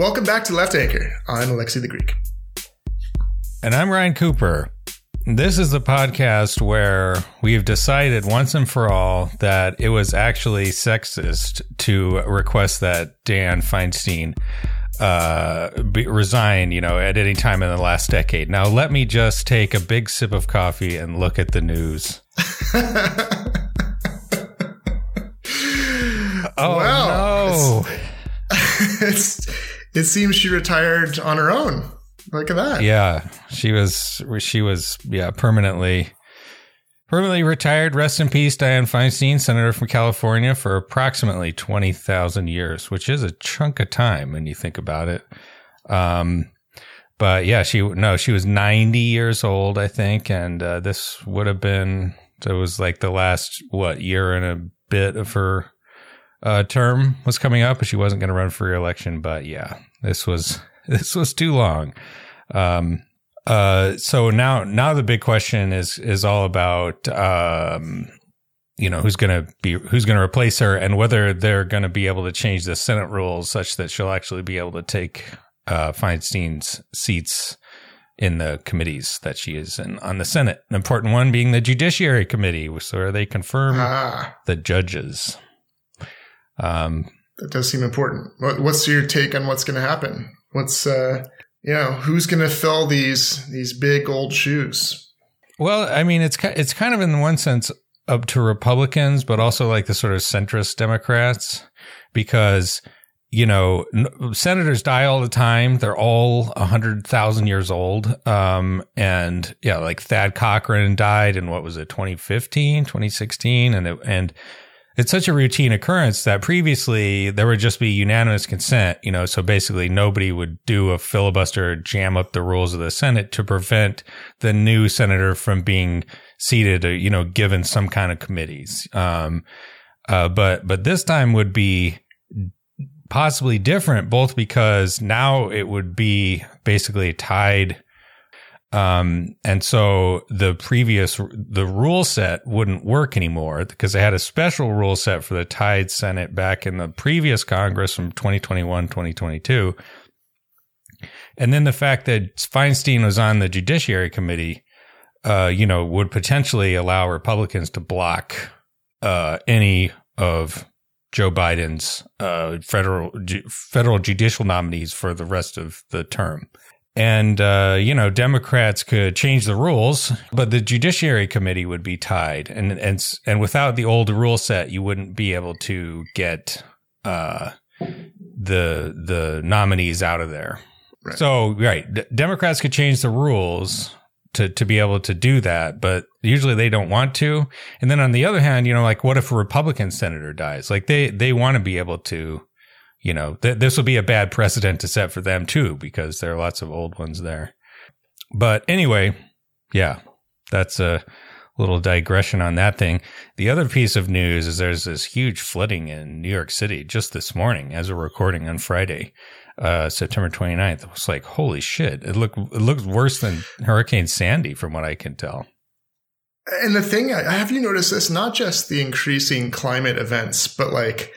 Welcome back to Left Anchor. I'm Alexi the Greek. And I'm Ryan Cooper. This is the podcast where we've decided once and for all that it was actually sexist to request that Dianne Feinstein uh, be, resign, you know, at any time in the last decade. Now, let me just take a big sip of coffee and look at the news. oh, wow. no. It's, it's, it seems she retired on her own. Look at that. Yeah, she was. She was. Yeah, permanently. Permanently retired. Rest in peace, Dianne Feinstein, senator from California, for approximately twenty thousand years, which is a chunk of time when you think about it. Um, but yeah, she no, she was ninety years old, I think, and uh, this would have been. It was like the last what year and a bit of her uh, term was coming up, but she wasn't going to run for re-election. But yeah, this was this was too long. Um, uh, so now now the big question is is all about um, you know who's going to be who's going to replace her and whether they're going to be able to change the Senate rules such that she'll actually be able to take uh, Feinstein's seats in the committees that she is in on the Senate. An important one being the Judiciary Committee, where they confirm ah. the judges. Um, that does seem important. What, what's your take on what's going to happen? What's uh, you know who's going to fill these these big old shoes? Well, I mean, it's it's kind of in one sense up to Republicans, but also like the sort of centrist Democrats, because you know senators die all the time. They're all a hundred thousand years old, um, and yeah, like Thad Cochran died in what was it, 2015, 2016, and it, and it's such a routine occurrence that previously there would just be unanimous consent, you know, so basically nobody would do a filibuster or jam up the rules of the Senate to prevent the new senator from being seated, or, you know, given some kind of committees. Um, uh, but, but this time would be possibly different, both because now it would be basically tied um, and so the previous, the rule set wouldn't work anymore because they had a special rule set for the tied Senate back in the previous Congress from 2021, 2022. And then the fact that Feinstein was on the Judiciary Committee, uh, you know, would potentially allow Republicans to block, uh, any of Joe Biden's, uh, federal, federal judicial nominees for the rest of the term. And, uh, you know, Democrats could change the rules, but the Judiciary Committee would be tied. And, and, and without the old rule set, you wouldn't be able to get, uh, the, the nominees out of there. Right. So, right. D- Democrats could change the rules to, to be able to do that, but usually they don't want to. And then on the other hand, you know, like what if a Republican senator dies? Like they, they want to be able to, you know, th- this will be a bad precedent to set for them too, because there are lots of old ones there. But anyway, yeah, that's a little digression on that thing. The other piece of news is there's this huge flooding in New York City just this morning as we're recording on Friday, uh, September 29th. It was like, holy shit. It looked, it looked worse than Hurricane Sandy from what I can tell. And the thing, have you noticed this? Not just the increasing climate events, but like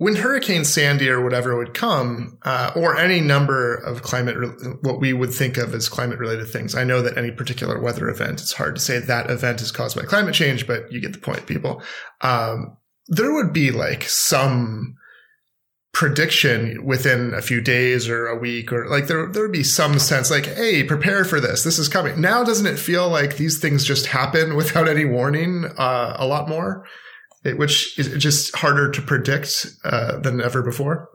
when Hurricane Sandy or whatever would come, uh, or any number of climate, re- what we would think of as climate related things. I know that any particular weather event, it's hard to say that event is caused by climate change, but you get the point, people. Um, there would be like some prediction within a few days or a week or like there, there would be some sense like, Hey, prepare for this. This is coming. Now, doesn't it feel like these things just happen without any warning, uh, a lot more? It, which is just harder to predict uh, than ever before.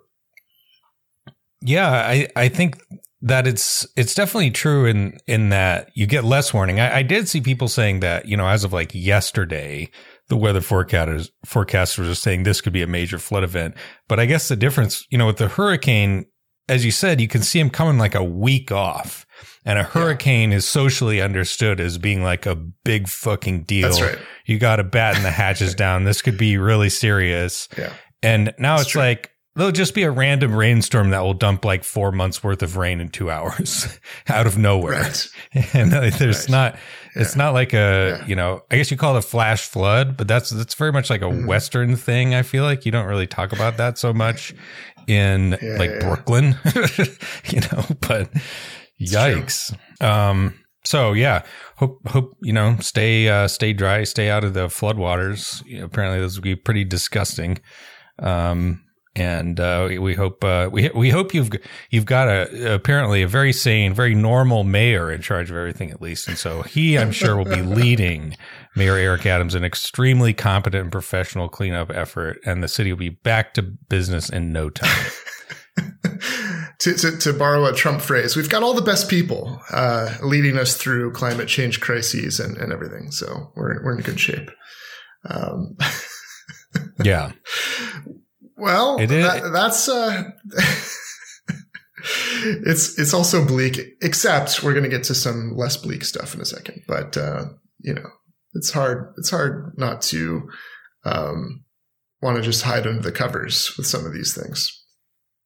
Yeah, I, I think that it's it's definitely true in in that you get less warning. I, I did see people saying that you know as of like yesterday, the weather forecasters forecasters are saying this could be a major flood event. But I guess the difference, you know, with the hurricane, as you said, you can see them coming like a week off. And a hurricane yeah. is socially understood as being like a big fucking deal. That's right. You got to batten the hatches down. This could be really serious. Yeah. And now That's it's true. like there'll just be a random rainstorm that will dump like four months worth of rain in two hours out of nowhere. Right. And uh, there's Right. not, it's not like a, Yeah. you know, I guess you call it a flash flood, but that's, that's very much like a Mhm. Western thing. I feel like you don't really talk about that so much in Yeah, like yeah. Brooklyn, you know, but yikes. Um, so yeah, hope, hope, you know, stay, uh, stay dry, stay out of the floodwaters. Apparently those would be pretty disgusting. Um, and uh, we hope uh, we we hope you've you've got a apparently a very sane, very normal mayor in charge of everything at least, and so he I'm sure will be leading Mayor Eric Adams an extremely competent and professional cleanup effort, and the city will be back to business in no time. to, to, to borrow a Trump phrase, we've got all the best people uh, leading us through climate change crises and, and everything. So we're, we're in good shape. Um, yeah, well, It is- that, that's uh, it's it's also bleak. Except we're going to get to some less bleak stuff in a second. But uh, you know, it's hard. It's hard not to um, want to just hide under the covers with some of these things.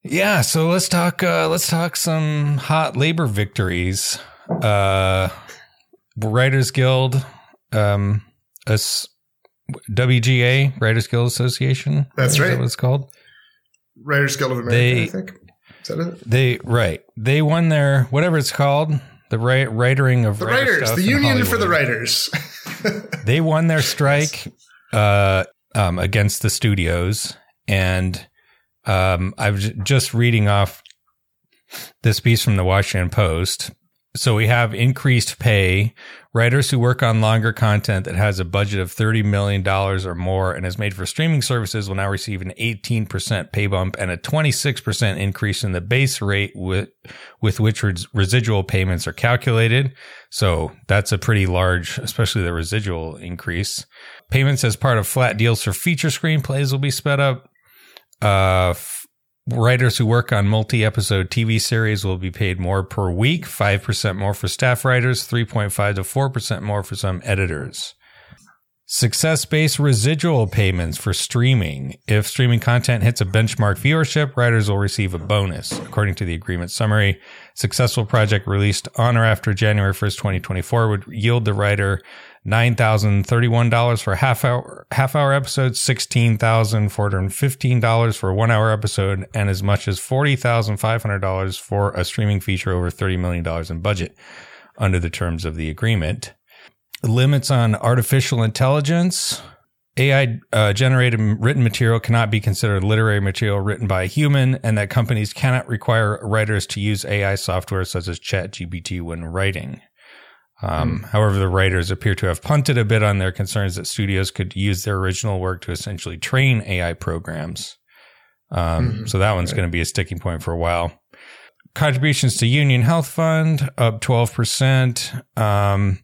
Yeah. So let's talk. Uh, let's talk some hot labor victories. Uh, Writers Guild, um, us. WGA, Writers Guild Association. That's Is that right. what it's called. Writers Guild of America, They- I think. Is that it? They right. They won their whatever it's called, the right writering of The writer writers, the union for the writers. They won their strike uh, um, against the studios, and um, I was just reading off this piece from the Washington Post. So we have increased pay. Writers who work on longer content that has a budget of $30 million or more and is made for streaming services will now receive an 18% pay bump and a 26% increase in the base rate with, with which res- residual payments are calculated. So that's a pretty large, especially the residual increase. Payments as part of flat deals for feature screenplays will be sped up. Uh, f- writers who work on multi-episode TV series will be paid more per week, 5% more for staff writers, 3.5 to 4% more for some editors. Success-based residual payments for streaming. If streaming content hits a benchmark viewership, writers will receive a bonus. According to the agreement summary, successful project released on or after January 1st, 2024 would yield the writer $9,031 for half hour, half hour episodes, $16,415 for one hour episode, and as much as $40,500 for a streaming feature over $30 million in budget under the terms of the agreement. Limits on artificial intelligence. AI uh, generated written material cannot be considered literary material written by a human, and that companies cannot require writers to use AI software such as ChatGPT when writing. Um, However, the writers appear to have punted a bit on their concerns that studios could use their original work to essentially train AI programs. Um, Mhm. So that one's Right. going to be a sticking point for a while. Contributions to Union Health Fund up 12%. Um,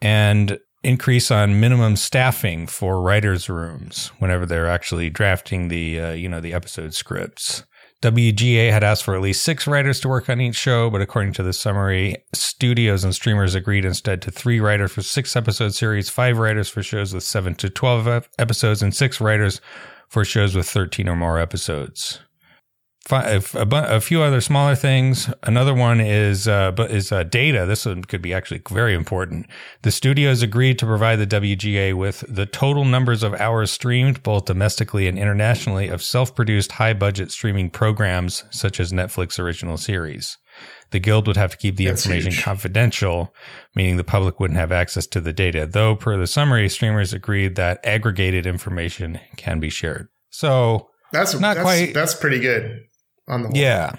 and increase on minimum staffing for writers' rooms whenever they're actually drafting the, uh, you know, the episode scripts. WGA had asked for at least six writers to work on each show, but according to the summary, studios and streamers agreed instead to three writers for six episode series, five writers for shows with seven to 12 episodes, and six writers for shows with 13 or more episodes. A, bu- a few other smaller things. Another one is uh, but is uh, data. This one could be actually very important. The studios agreed to provide the WGA with the total numbers of hours streamed, both domestically and internationally, of self-produced high-budget streaming programs such as Netflix original series. The guild would have to keep the That's information huge. confidential, meaning the public wouldn't have access to the data. Though, per the summary, streamers agreed that aggregated information can be shared. So, That's Not that's, quite- That's pretty good on the whole. yeah.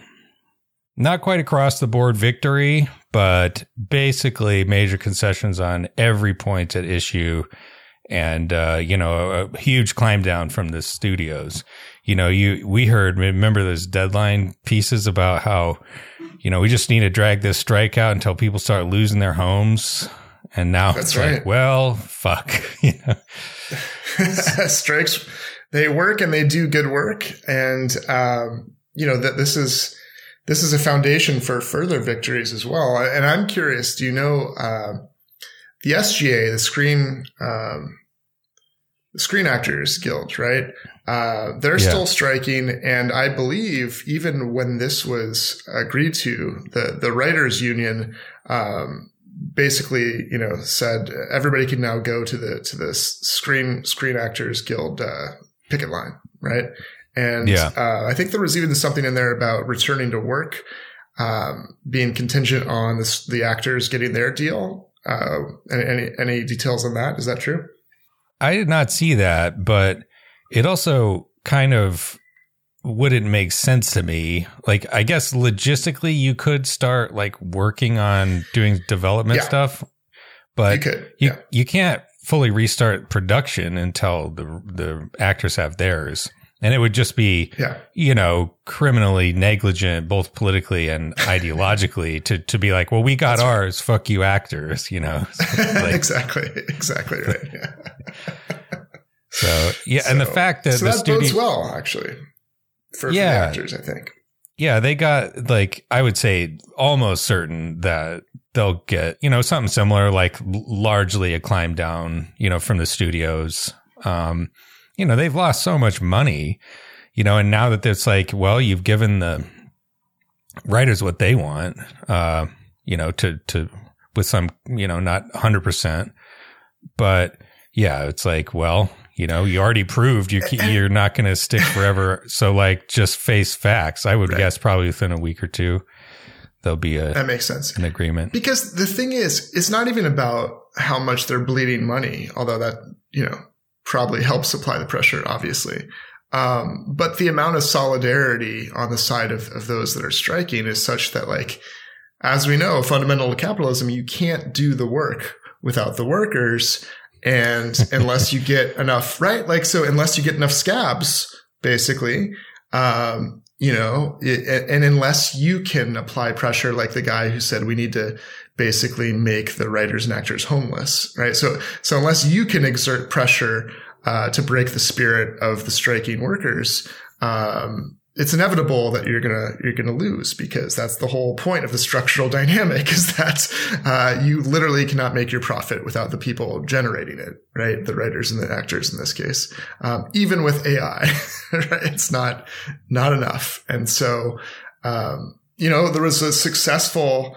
Not quite across the board victory, but basically major concessions on every point at issue and uh, you know, a, huge climb down from the studios. You know, you we heard remember those deadline pieces about how you know, we just need to drag this strike out until people start losing their homes. And now That's it's like, right. well, fuck. you know? strikes they work and they do good work and um, you know that this is this is a foundation for further victories as well and i'm curious do you know uh, the sga the screen um, Screen Actors Guild, right? Uh, they're Yeah. still striking, and I believe even when this was agreed to, the the writers union um, basically, you know, said everybody can now go to the to the Screen Screen Actors Guild uh, picket line, right? And Yeah. uh, I think there was even something in there about returning to work um, being contingent on the, the actors getting their deal. Uh, any, any details on that? Is that true? I did not see that, but it also kind of wouldn't make sense to me. Like, I guess logistically, you could start like working on doing development Yeah. stuff, you but could. you yeah. you can't fully restart production until the the actors have theirs, and it would just be Yeah. you know criminally negligent, both politically and ideologically, to to be like, well, we got That's right. ours, fuck you, actors, you know. Like- exactly. Exactly right. Yeah. So yeah, and the fact that so the that studio, bodes well, actually, for, for Yeah. actors. I think. Yeah, they got like I would say almost certain that they'll get you know something similar, like largely a climb down, you know, from the studios. Um, you know, they've lost so much money, you know, and now that it's like, well, you've given the writers what they want, uh, you know, to to with some, you know, not hundred percent, but yeah, it's like, well, you know, you already proved you you're not going to stick forever. So like, just face facts. I would Right. guess probably within a week or two, there'll be a, That makes sense. an agreement. Because the thing is, it's not even about how much they're bleeding money, although that, you know, probably helps supply the pressure, obviously. Um, but the amount of solidarity on the side of, of those that are striking is such that, like, as we know, fundamental to capitalism, you can't do the work without the workers. And unless you get enough, right? Like, so unless you get enough scabs, basically, um, you know, it, and unless you can apply pressure, like the guy who said we need to basically make the writers and actors homeless, right? So, so unless you can exert pressure uh, to break the spirit of the striking workers, um, it's inevitable that you're gonna you're gonna lose because that's the whole point of the structural dynamic is that uh, you literally cannot make your profit without the people generating it, right? The writers and the actors in this case, um, even with AI, right? It's not not enough, and so um, you know there was a successful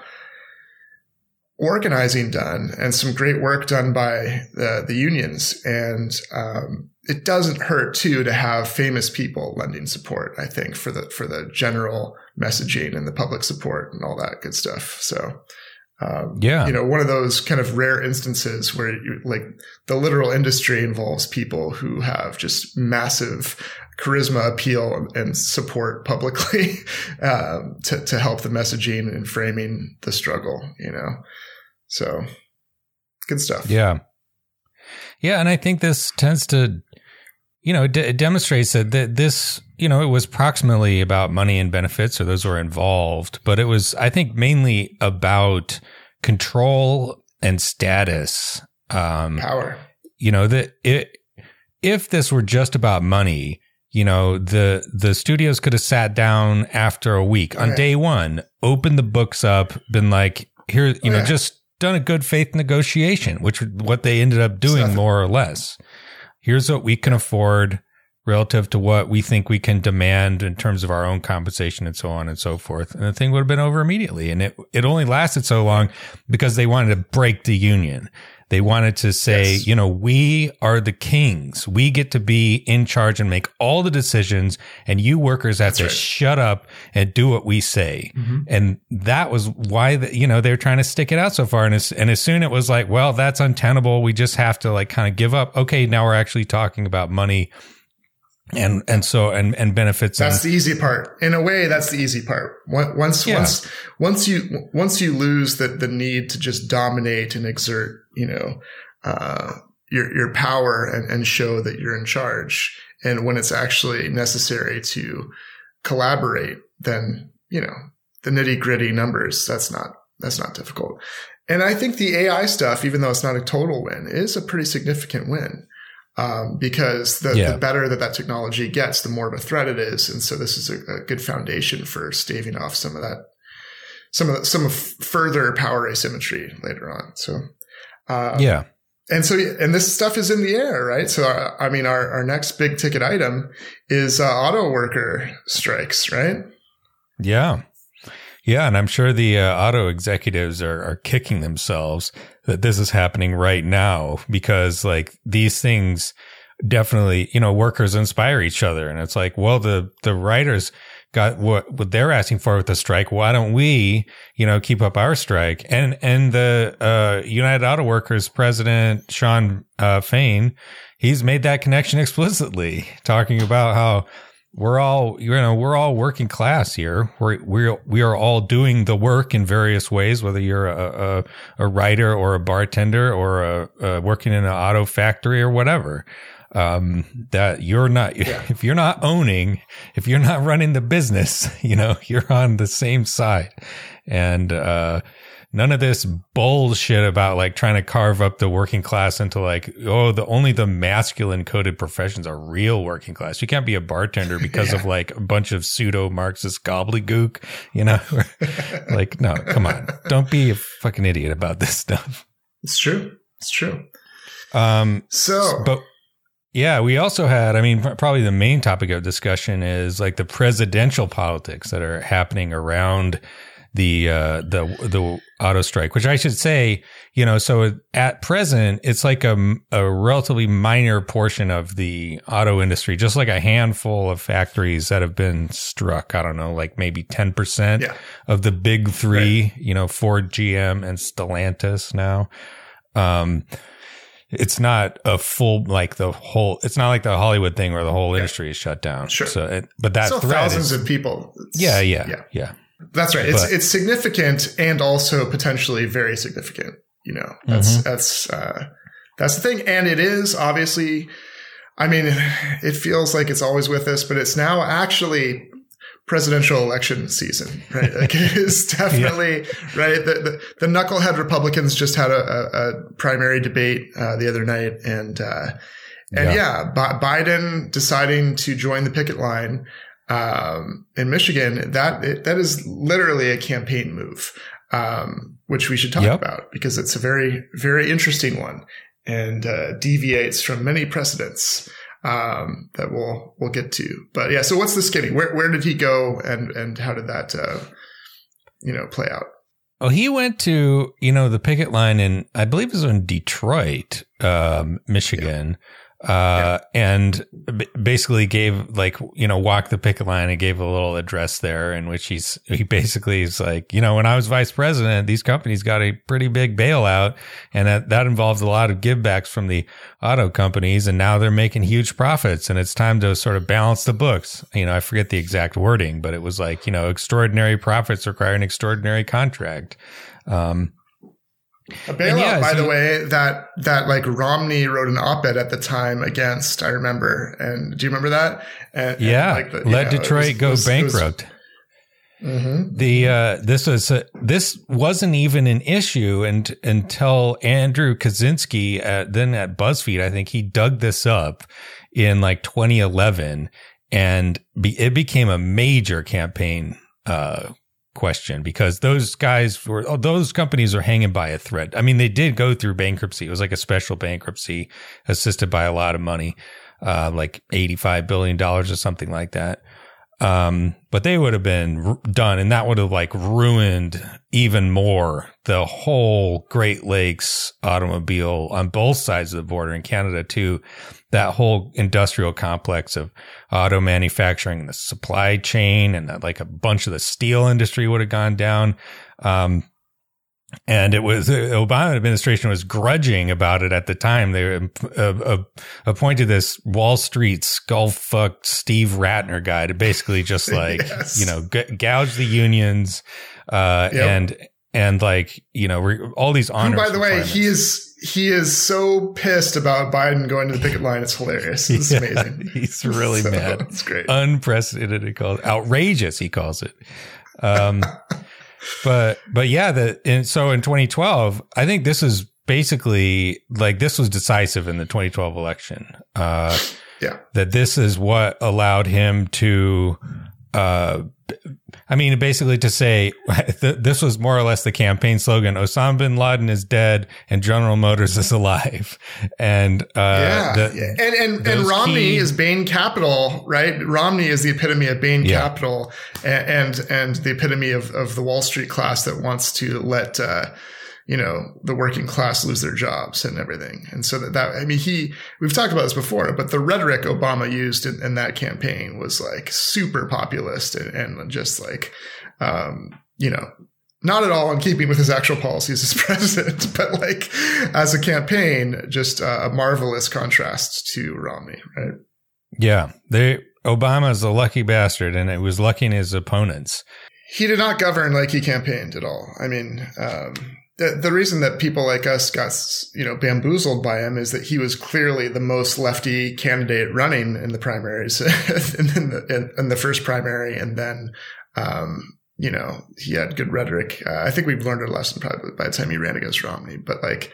organizing done and some great work done by the, the unions and um, it doesn't hurt too to have famous people lending support i think for the for the general messaging and the public support and all that good stuff so um, Yeah. you know one of those kind of rare instances where you like the literal industry involves people who have just massive charisma appeal and support publicly um, to, to help the messaging and framing the struggle you know so good stuff Yeah. Yeah. And I think this tends to, you know, it, it demonstrates that th- this, you know, it was proximately about money and benefits or those were involved, but it was, I think, mainly about control and status. Um, power you know, that it, if this were just about money, you know, the, the studios could have sat down after a week on Okay. day one, opened the books up, been like, here, you know, yeah. just done a good faith negotiation, which what they ended up doing more or less. Here's what we can afford relative to what we think we can demand in terms of our own compensation and so on and so forth. And the thing would have been over immediately. And it, it only lasted so long because they wanted to break the union. They wanted to say, Yes. you know, we are the kings. We get to be in charge and make all the decisions and you workers have That's to right. shut up and do what we say. Mm-hmm. And that was why, the, you know, they were trying to stick it out so far. And as, and as soon it was like, well, that's untenable. We just have to like kind of give up. Okay. Now we're actually talking about money and, and so, and, and benefits. That's and, the easy part. In a way, that's the easy part. Once, Yeah. once, once you, once you lose the, the need to just dominate and exert, you know, uh, your, your power and, and show that you're in charge. And when it's actually necessary to collaborate, then, you know, the nitty gritty numbers, that's not, that's not difficult. And I think the AI stuff, even though it's not a total win, is a pretty significant win. Um, because the, Yeah. the better that that technology gets, the more of a threat it is. And so this is a, a good foundation for staving off some of that, some of the, some of further power asymmetry later on. So, uh, yeah. and so, and this stuff is in the air, right? So, our, I mean, our, our next big ticket item is uh, auto worker strikes, right? Yeah. Yeah. And I'm sure the uh, auto executives are, are kicking themselves that this is happening right now because like these things definitely, you know, workers inspire each other. And it's like, well, the, the writers got what, what they're asking for with the strike. Why don't we, you know, keep up our strike? And, and the, uh, United Auto Workers president, Sean, uh, Fain, he's made that connection explicitly talking about how we're all, you know, we're all working class here. We're, we're, we are all doing the work in various ways, whether you're a, a, a writer or a bartender or a, a working in an auto factory or whatever um, that you're not, yeah. if you're not owning, if you're not running the business, you know, you're on the same side. And, uh, none of this bullshit about like trying to carve up the working class into like, oh, the only the masculine coded professions are real working class. You can't be a bartender because yeah. of like a bunch of pseudo Marxist gobbledygook, you know? like, no, come on. Don't be a fucking idiot about this stuff. It's true. It's true. Um, so, but yeah, we also had, I mean, probably the main topic of discussion is like the presidential politics that are happening around the uh, the the auto strike, which I should say, you know, so at present, it's like a, a relatively minor portion of the auto industry, just like a handful of factories that have been struck. I don't know, like maybe ten percent yeah. of the big three, right. you know, Ford, GM, and Stellantis now. Um, it's not a full like the whole. It's not like the Hollywood thing where the whole yeah. industry is shut down. Sure, so it, but that thousands is, of people. Yeah, yeah, yeah, yeah. That's right. It's but, it's significant and also potentially very significant. You know, that's mm-hmm. that's uh, that's the thing, and it is obviously. I mean, it feels like it's always with us, but it's now actually presidential election season, right? Like it is definitely yeah. right. The, the, the knucklehead Republicans just had a, a, a primary debate uh, the other night, and uh, and yeah, yeah Biden deciding to join the picket line um, in Michigan that it, that is literally a campaign move, um, which we should talk yep. about because it's a very very interesting one and uh, deviates from many precedents um, that we'll we'll get to. But yeah, so what's the skinny? Where where did he go, and and how did that uh, you know play out? Oh, he went to you know the picket line in I believe it was in Detroit, um, Michigan. Yeah uh, and b- basically gave like you know walked the picket line and gave a little address there in which he's he basically is like you know when I was vice president these companies got a pretty big bailout and that that involves a lot of givebacks from the auto companies and now they're making huge profits and it's time to sort of balance the books. You know I forget the exact wording but it was like you know extraordinary profits require an extraordinary contract. Um, a bailout, yeah, by so, the way, that that like Romney wrote an op-ed at the time against. I remember, and do you remember that? And, yeah, and like the, let know, Detroit was, go was, bankrupt. Was, mm-hmm. The uh, this was uh, this wasn't even an issue and, until Andrew Kaczynski, at, then at BuzzFeed, I think he dug this up in like 2011, and be, it became a major campaign uh, question because those guys were oh, those companies are hanging by a thread. I mean, they did go through bankruptcy. It was like a special bankruptcy assisted by a lot of money, uh, like eighty five billion dollars or something like that. Um, but they would have been r- done, and that would have like ruined even more the whole Great Lakes automobile on both sides of the border in Canada too that whole industrial complex of auto manufacturing, and the supply chain, and that, like a bunch of the steel industry would have gone down. Um, and it was the Obama administration was grudging about it at the time. They uh, uh, appointed this Wall Street skull fucked Steve Rattner guy to basically just like yes. you know g- gouge the unions uh, yep. and and like you know re- all these honors. Who, by the way, he is he is so pissed about Biden going to the picket line. It's hilarious. It's yeah, amazing. He's really so, mad. It's great. Unprecedented. He calls outrageous. He calls it. Um, but but yeah, the and so in 2012, I think this is basically like this was decisive in the 2012 election. Uh, yeah, that this is what allowed him to uh, I mean, basically to say this was more or less the campaign slogan: Osama bin Laden is dead and General Motors is alive. And uh, yeah, the, and and, and Romney key- is Bain Capital, right? Romney is the epitome of Bain yeah. Capital, and, and, and the epitome of of the Wall Street class that wants to let. Uh, you know, the working class lose their jobs and everything. And so that, that I mean, he, we've talked about this before, but the rhetoric Obama used in, in that campaign was like super populist and, and just like, um, you know, not at all in keeping with his actual policies as president, but like as a campaign, just a marvelous contrast to Romney, right? Yeah. They, Obama is a lucky bastard and it was lucky in his opponents. He did not govern like he campaigned at all. I mean, um, the, the reason that people like us got you know bamboozled by him is that he was clearly the most lefty candidate running in the primaries in, the, in, in, the first primary. And then um, you know he had good rhetoric. Uh, i think we've learned a lesson probably by the time he ran against romney but like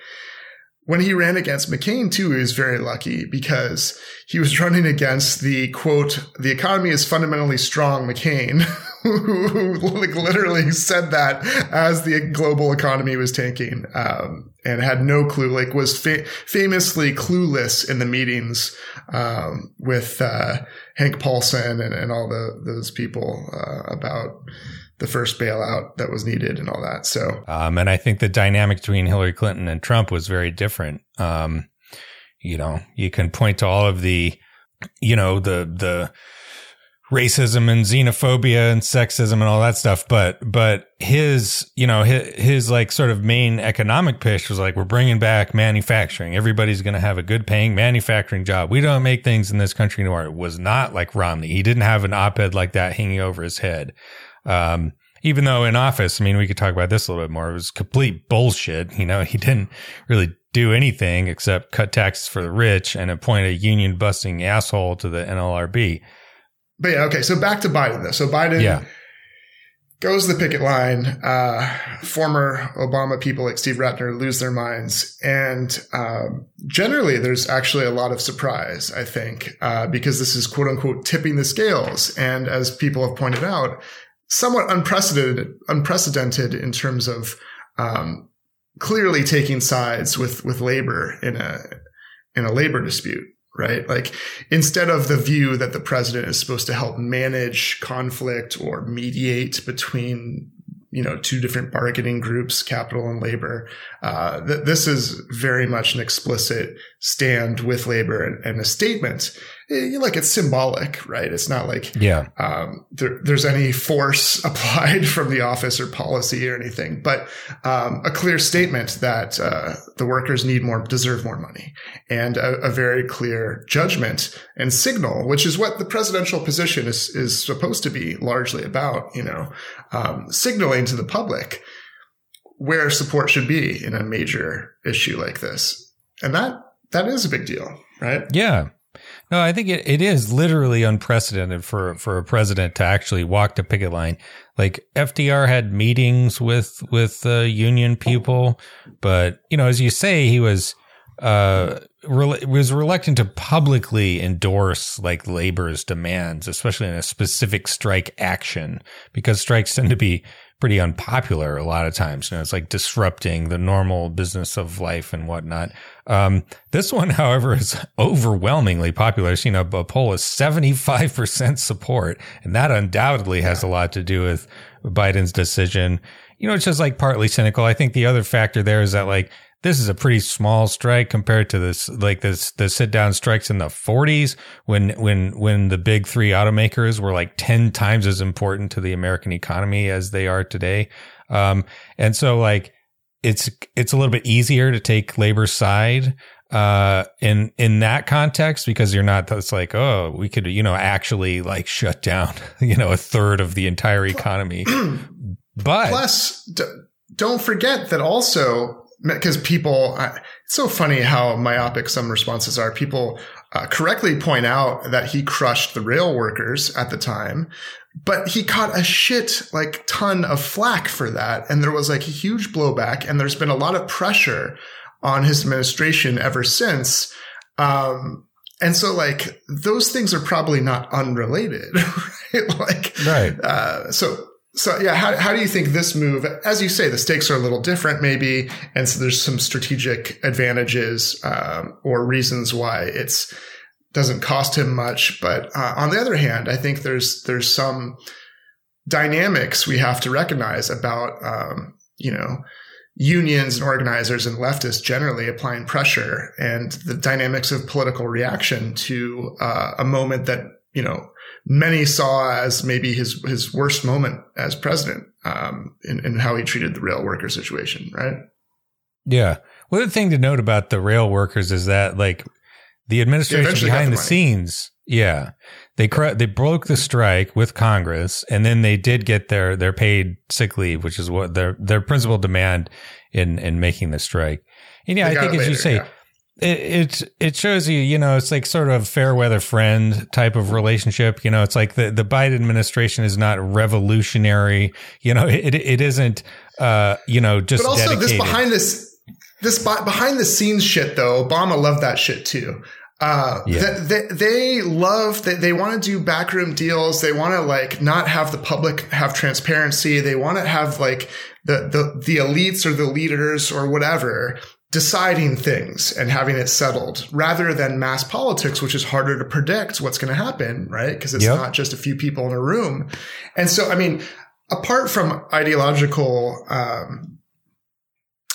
when he ran against McCain too, he was very lucky because he was running against the quote, the economy is fundamentally strong McCain, who, like literally said that as the global economy was tanking, um, and had no clue, like was fa- famously clueless in the meetings, um, with, uh, Hank Paulson and, and all the, those people, uh, about, the first bailout that was needed and all that. So, um, and I think the dynamic between Hillary Clinton and Trump was very different. Um, you know, you can point to all of the, you know, the, the, racism and xenophobia and sexism and all that stuff. But, but his, you know, his, his like sort of main economic pitch was like, we're bringing back manufacturing. Everybody's going to have a good paying manufacturing job. We don't make things in this country anymore. It was not like Romney. He didn't have an op ed like that hanging over his head. Um, even though in office, I mean, we could talk about this a little bit more. It was complete bullshit. You know, he didn't really do anything except cut taxes for the rich and appoint a union busting asshole to the NLRB. But yeah, okay. So back to Biden though. So Biden yeah. goes the picket line. Uh, former Obama people like Steve Rattner lose their minds. And um, generally, there's actually a lot of surprise, I think, uh, because this is quote unquote tipping the scales. And as people have pointed out, somewhat unprecedented, unprecedented in terms of um, clearly taking sides with with labor in a in a labor dispute right? Like instead of the view that the president is supposed to help manage conflict or mediate between you know two different bargaining groups capital and labor uh, th- this is very much an explicit stand with labor and, and a statement like it's symbolic, right? It's not like yeah, um, there, there's any force applied from the office or policy or anything, but um, a clear statement that uh, the workers need more, deserve more money, and a, a, very clear judgment and signal, which is what the presidential position is is supposed to be largely about. You know, um, signaling to the public where support should be in a major issue like this, and that that is a big deal, right? Yeah. No, I think it, it is literally unprecedented for, for a president to actually walk the picket line. Like FDR had meetings with, with uh, union people, but you know, as you say, he was, uh, re- was reluctant to publicly endorse like labor's demands, especially in a specific strike action, because strikes tend to be pretty unpopular a lot of times. You know, it's like disrupting the normal business of life and whatnot. Um, this one, however, is overwhelmingly popular. You know, a poll is 75% support, and that undoubtedly has a lot to do with Biden's decision. You know, it's just like partly cynical. I think the other factor there is that like this is a pretty small strike compared to this, like this, the sit down strikes in the 40s when, when, when the big three automakers were like 10 times as important to the American economy as they are today. Um, and so like it's, it's a little bit easier to take labor's side, uh, in, in that context, because you're not, it's like, oh, we could, you know, actually like shut down, you know, a third of the entire economy. but plus, d- don't forget that also because people, it's so funny how myopic some responses are. People uh, correctly point out that he crushed the rail workers at the time, but he caught a shit like ton of flack for that. And there was like a huge blowback and there's been a lot of pressure on his administration ever since. Um, and so like those things are probably not unrelated, right? like, right. Uh, so so yeah, how, how do you think this move, as you say, the stakes are a little different maybe. And so there's some strategic advantages, um, or reasons why it's doesn't cost him much. But, uh, on the other hand, I think there's, there's some dynamics we have to recognize about, um, you know, unions and organizers and leftists generally applying pressure and the dynamics of political reaction to, uh, a moment that, you know, many saw as maybe his his worst moment as president um, in, in how he treated the rail worker situation, right? Yeah. Well, the thing to note about the rail workers is that like the administration behind the, the scenes, yeah, they cr- they broke the strike with Congress, and then they did get their their paid sick leave, which is what their their principal demand in in making the strike. And yeah, they I think as later, you say. Yeah it, it it shows you, you know, it's like sort of fair weather friend type of relationship. You know, it's like the, the Biden administration is not revolutionary. You know, it it isn't, uh, you know, just. But also, dedicated. this behind this this behind the scenes shit though, Obama loved that shit too. Uh, yeah. they, they love that they want to do backroom deals. They want to like not have the public have transparency. They want to have like the, the, the elites or the leaders or whatever deciding things and having it settled rather than mass politics, which is harder to predict what's going to happen, right? Because it's yep. not just a few people in a room. And so, I mean, apart from ideological, um,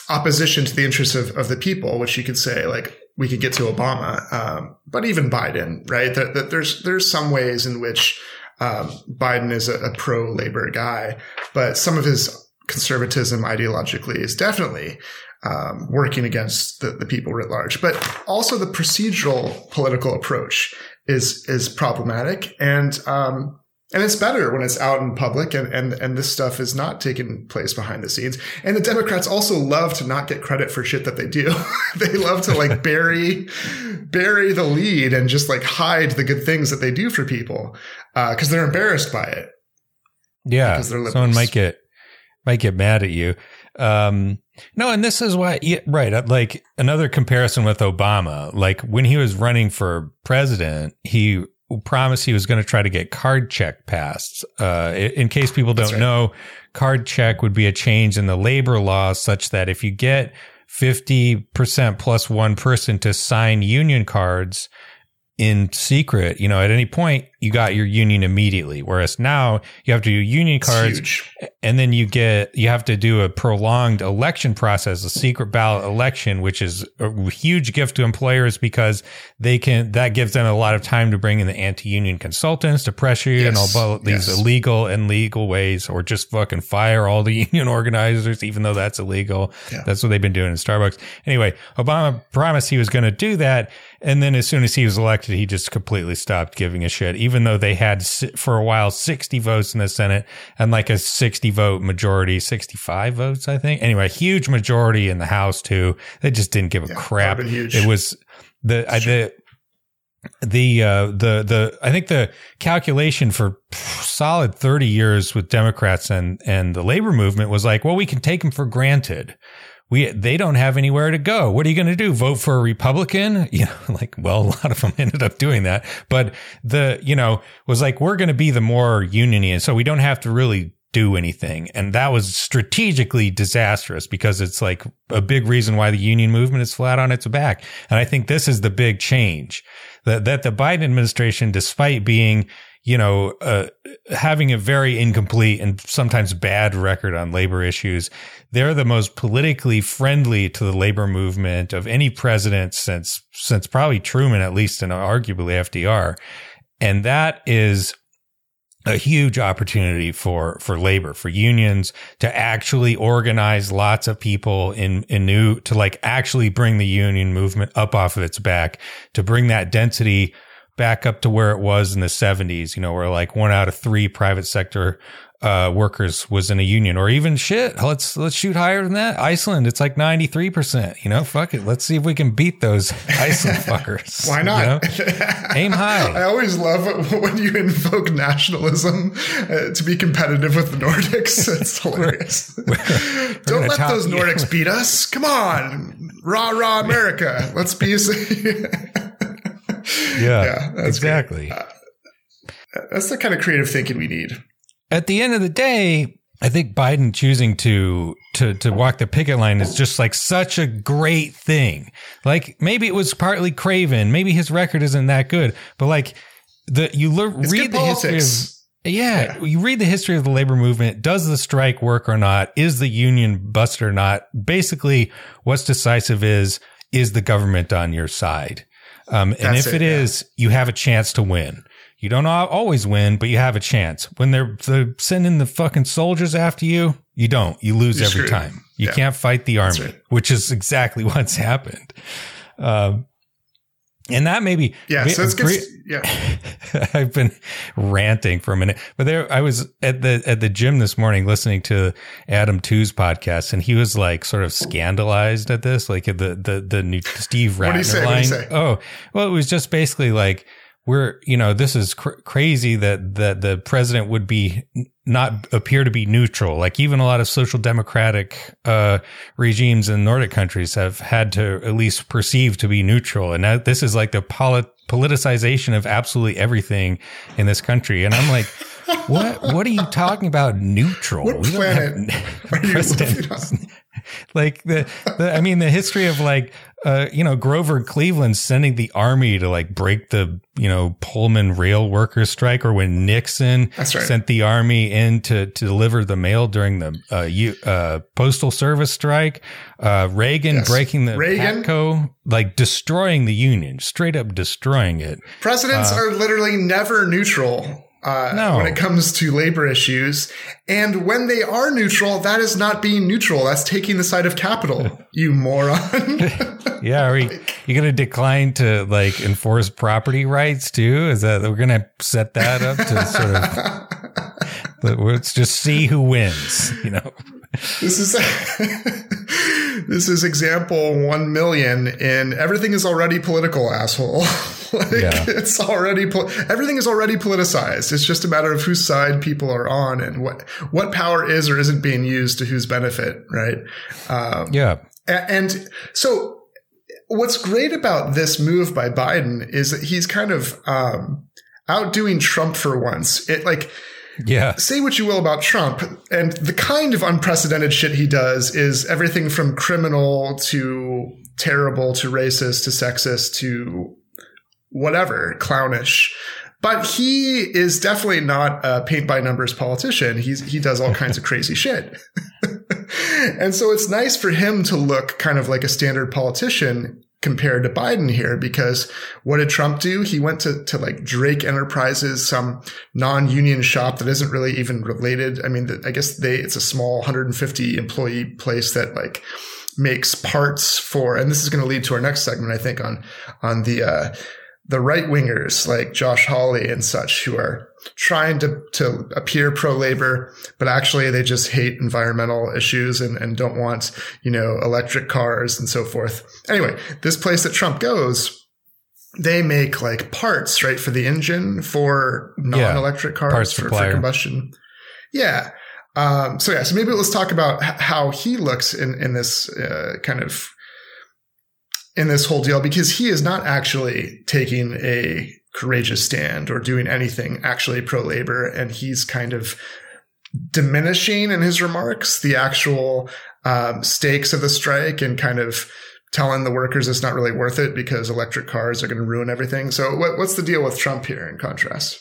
opposition to the interests of, of the people, which you could say, like, we could get to Obama, um, but even Biden, right? That, that, there's, there's some ways in which, um, Biden is a, a pro labor guy, but some of his conservatism ideologically is definitely um, working against the, the people writ large. But also the procedural political approach is is problematic, and um, and it's better when it's out in public and, and, and this stuff is not taking place behind the scenes. And the Democrats also love to not get credit for shit that they do. they love to like bury, bury the lead and just like hide the good things that they do for people. Uh, cause they're embarrassed by it. Yeah. Someone might get, might get mad at you. Um, no, and this is why, yeah, right. Uh, like another comparison with Obama, like when he was running for president, he promised he was going to try to get card check passed. Uh, in case people don't right. know, card check would be a change in the labor laws such that if you get 50% plus one person to sign union cards, in secret, you know, at any point you got your union immediately. Whereas now you have to do union cards and then you get, you have to do a prolonged election process, a secret ballot election, which is a huge gift to employers because they can, that gives them a lot of time to bring in the anti-union consultants to pressure you yes. and all these yes. illegal and legal ways or just fucking fire all the union organizers, even though that's illegal. Yeah. That's what they've been doing in Starbucks. Anyway, Obama promised he was going to do that. And then as soon as he was elected, he just completely stopped giving a shit, even though they had for a while 60 votes in the Senate and like a 60 vote majority, 65 votes, I think. Anyway, huge majority in the House too. They just didn't give a yeah, crap. It was the, I, the, the uh, the the I think the calculation for solid 30 years with Democrats and and the labor movement was like, well, we can take them for granted we they don't have anywhere to go. What are you going to do? Vote for a Republican? You know, like well, a lot of them ended up doing that. But the you know was like we're going to be the more union, so we don't have to really do anything. And that was strategically disastrous because it's like a big reason why the union movement is flat on its back. And I think this is the big change that, that the Biden administration, despite being you know, uh, having a very incomplete and sometimes bad record on labor issues. They're the most politically friendly to the labor movement of any president since, since probably Truman, at least, and arguably FDR. And that is a huge opportunity for, for labor, for unions to actually organize lots of people in, in new, to like actually bring the union movement up off of its back, to bring that density back up to where it was in the 70s, you know, where like one out of three private sector uh, workers was in a union or even shit. Let's, let's shoot higher than that. Iceland, it's like 93%, you know, fuck it. Let's see if we can beat those Iceland fuckers. Why not? You know? Aim high. I always love when you invoke nationalism uh, to be competitive with the Nordics. It's hilarious. We're, we're, Don't let those Nordics you. beat us. Come on. Rah, rah, America. Let's be. Yeah, yeah exactly. Uh, that's the kind of creative thinking we need. at the end of the day, I think Biden choosing to to to walk the picket line is just like such a great thing. Like maybe it was partly craven, maybe his record isn't that good, but like the you le- read the politics. history of yeah, you read the history of the labor movement. Does the strike work or not? Is the union bust or not? Basically, what's decisive is is the government on your side? Um, and That's if it, it yeah. is, you have a chance to win. You don't always win, but you have a chance. When they're, they're sending the fucking soldiers after you, you don't. You lose You're every screwed. time. You Yeah. can't fight the army, right. which is exactly what's happened. Um, and that maybe Yeah, so it's good. Yeah, I've been ranting for a minute, but there I was at the at the gym this morning listening to Adam Tooze's podcast, and he was like sort of scandalized at this, like the the the new Steve Rattner What did he say? line. What did he say? Oh, well, it was just basically like we're you know this is cr- crazy that that the president would be not appear to be neutral. Like even a lot of social democratic uh, regimes in Nordic countries have had to at least perceive to be neutral, and now this is like the polit- politicization of absolutely everything in this country. And I'm like, what? What are you talking about? Neutral? What don't have are you president- living on? like the, the I mean the history of like uh you know Grover Cleveland sending the army to like break the you know Pullman rail workers strike or when Nixon right. sent the army in to to deliver the mail during the uh, U, uh postal service strike uh Reagan Yes. breaking the Reagan. Patco like destroying the union straight up destroying it Presidents are literally never neutral uh, No. when it comes to labor issues. And when they are neutral, that is not being neutral. That's taking the side of capital, you moron. yeah are you, you gonna decline to like enforce property rights too is that we're gonna set that up to sort of But let's just see who wins, you know. this is this is example one million in everything is already political, asshole. like Yeah. it's already everything is already politicized. It's just a matter of whose side people are on and what what power is or isn't being used to whose benefit, right? Um, Yeah. And so, what's great about this move by Biden is that he's kind of um, outdoing Trump for once. It like Yeah. say what you will about Trump, and the kind of unprecedented shit he does is everything from criminal to terrible to racist to sexist to whatever clownish. But he is definitely not a paint by numbers politician. He's he does all kinds of crazy shit. and so it's nice for him to look kind of like a standard politician compared to Biden here because what did Trump do? He went to, to like Drake Enterprises, some non-union shop that isn't really even related. I mean, I guess they, it's a small 150 employee place that like makes parts for, and this is going to lead to our next segment, I think on, on the, uh, the right wingers like Josh Hawley and such who are trying to, to appear pro labor, but actually they just hate environmental issues and, and don't want, you know, electric cars and so forth. Anyway, this place that Trump goes, they make like parts, right, for the engine for non-electric cars Parts for, for combustion. Yeah. Um, so yeah, so maybe let's talk about how he looks in, in this uh, kind of in this whole deal because he is not actually taking a courageous stand or doing anything actually pro labor. And he's kind of diminishing in his remarks the actual um, stakes of the strike and kind of telling the workers it's not really worth it because electric cars are going to ruin everything. So what, what's the deal with Trump here in contrast?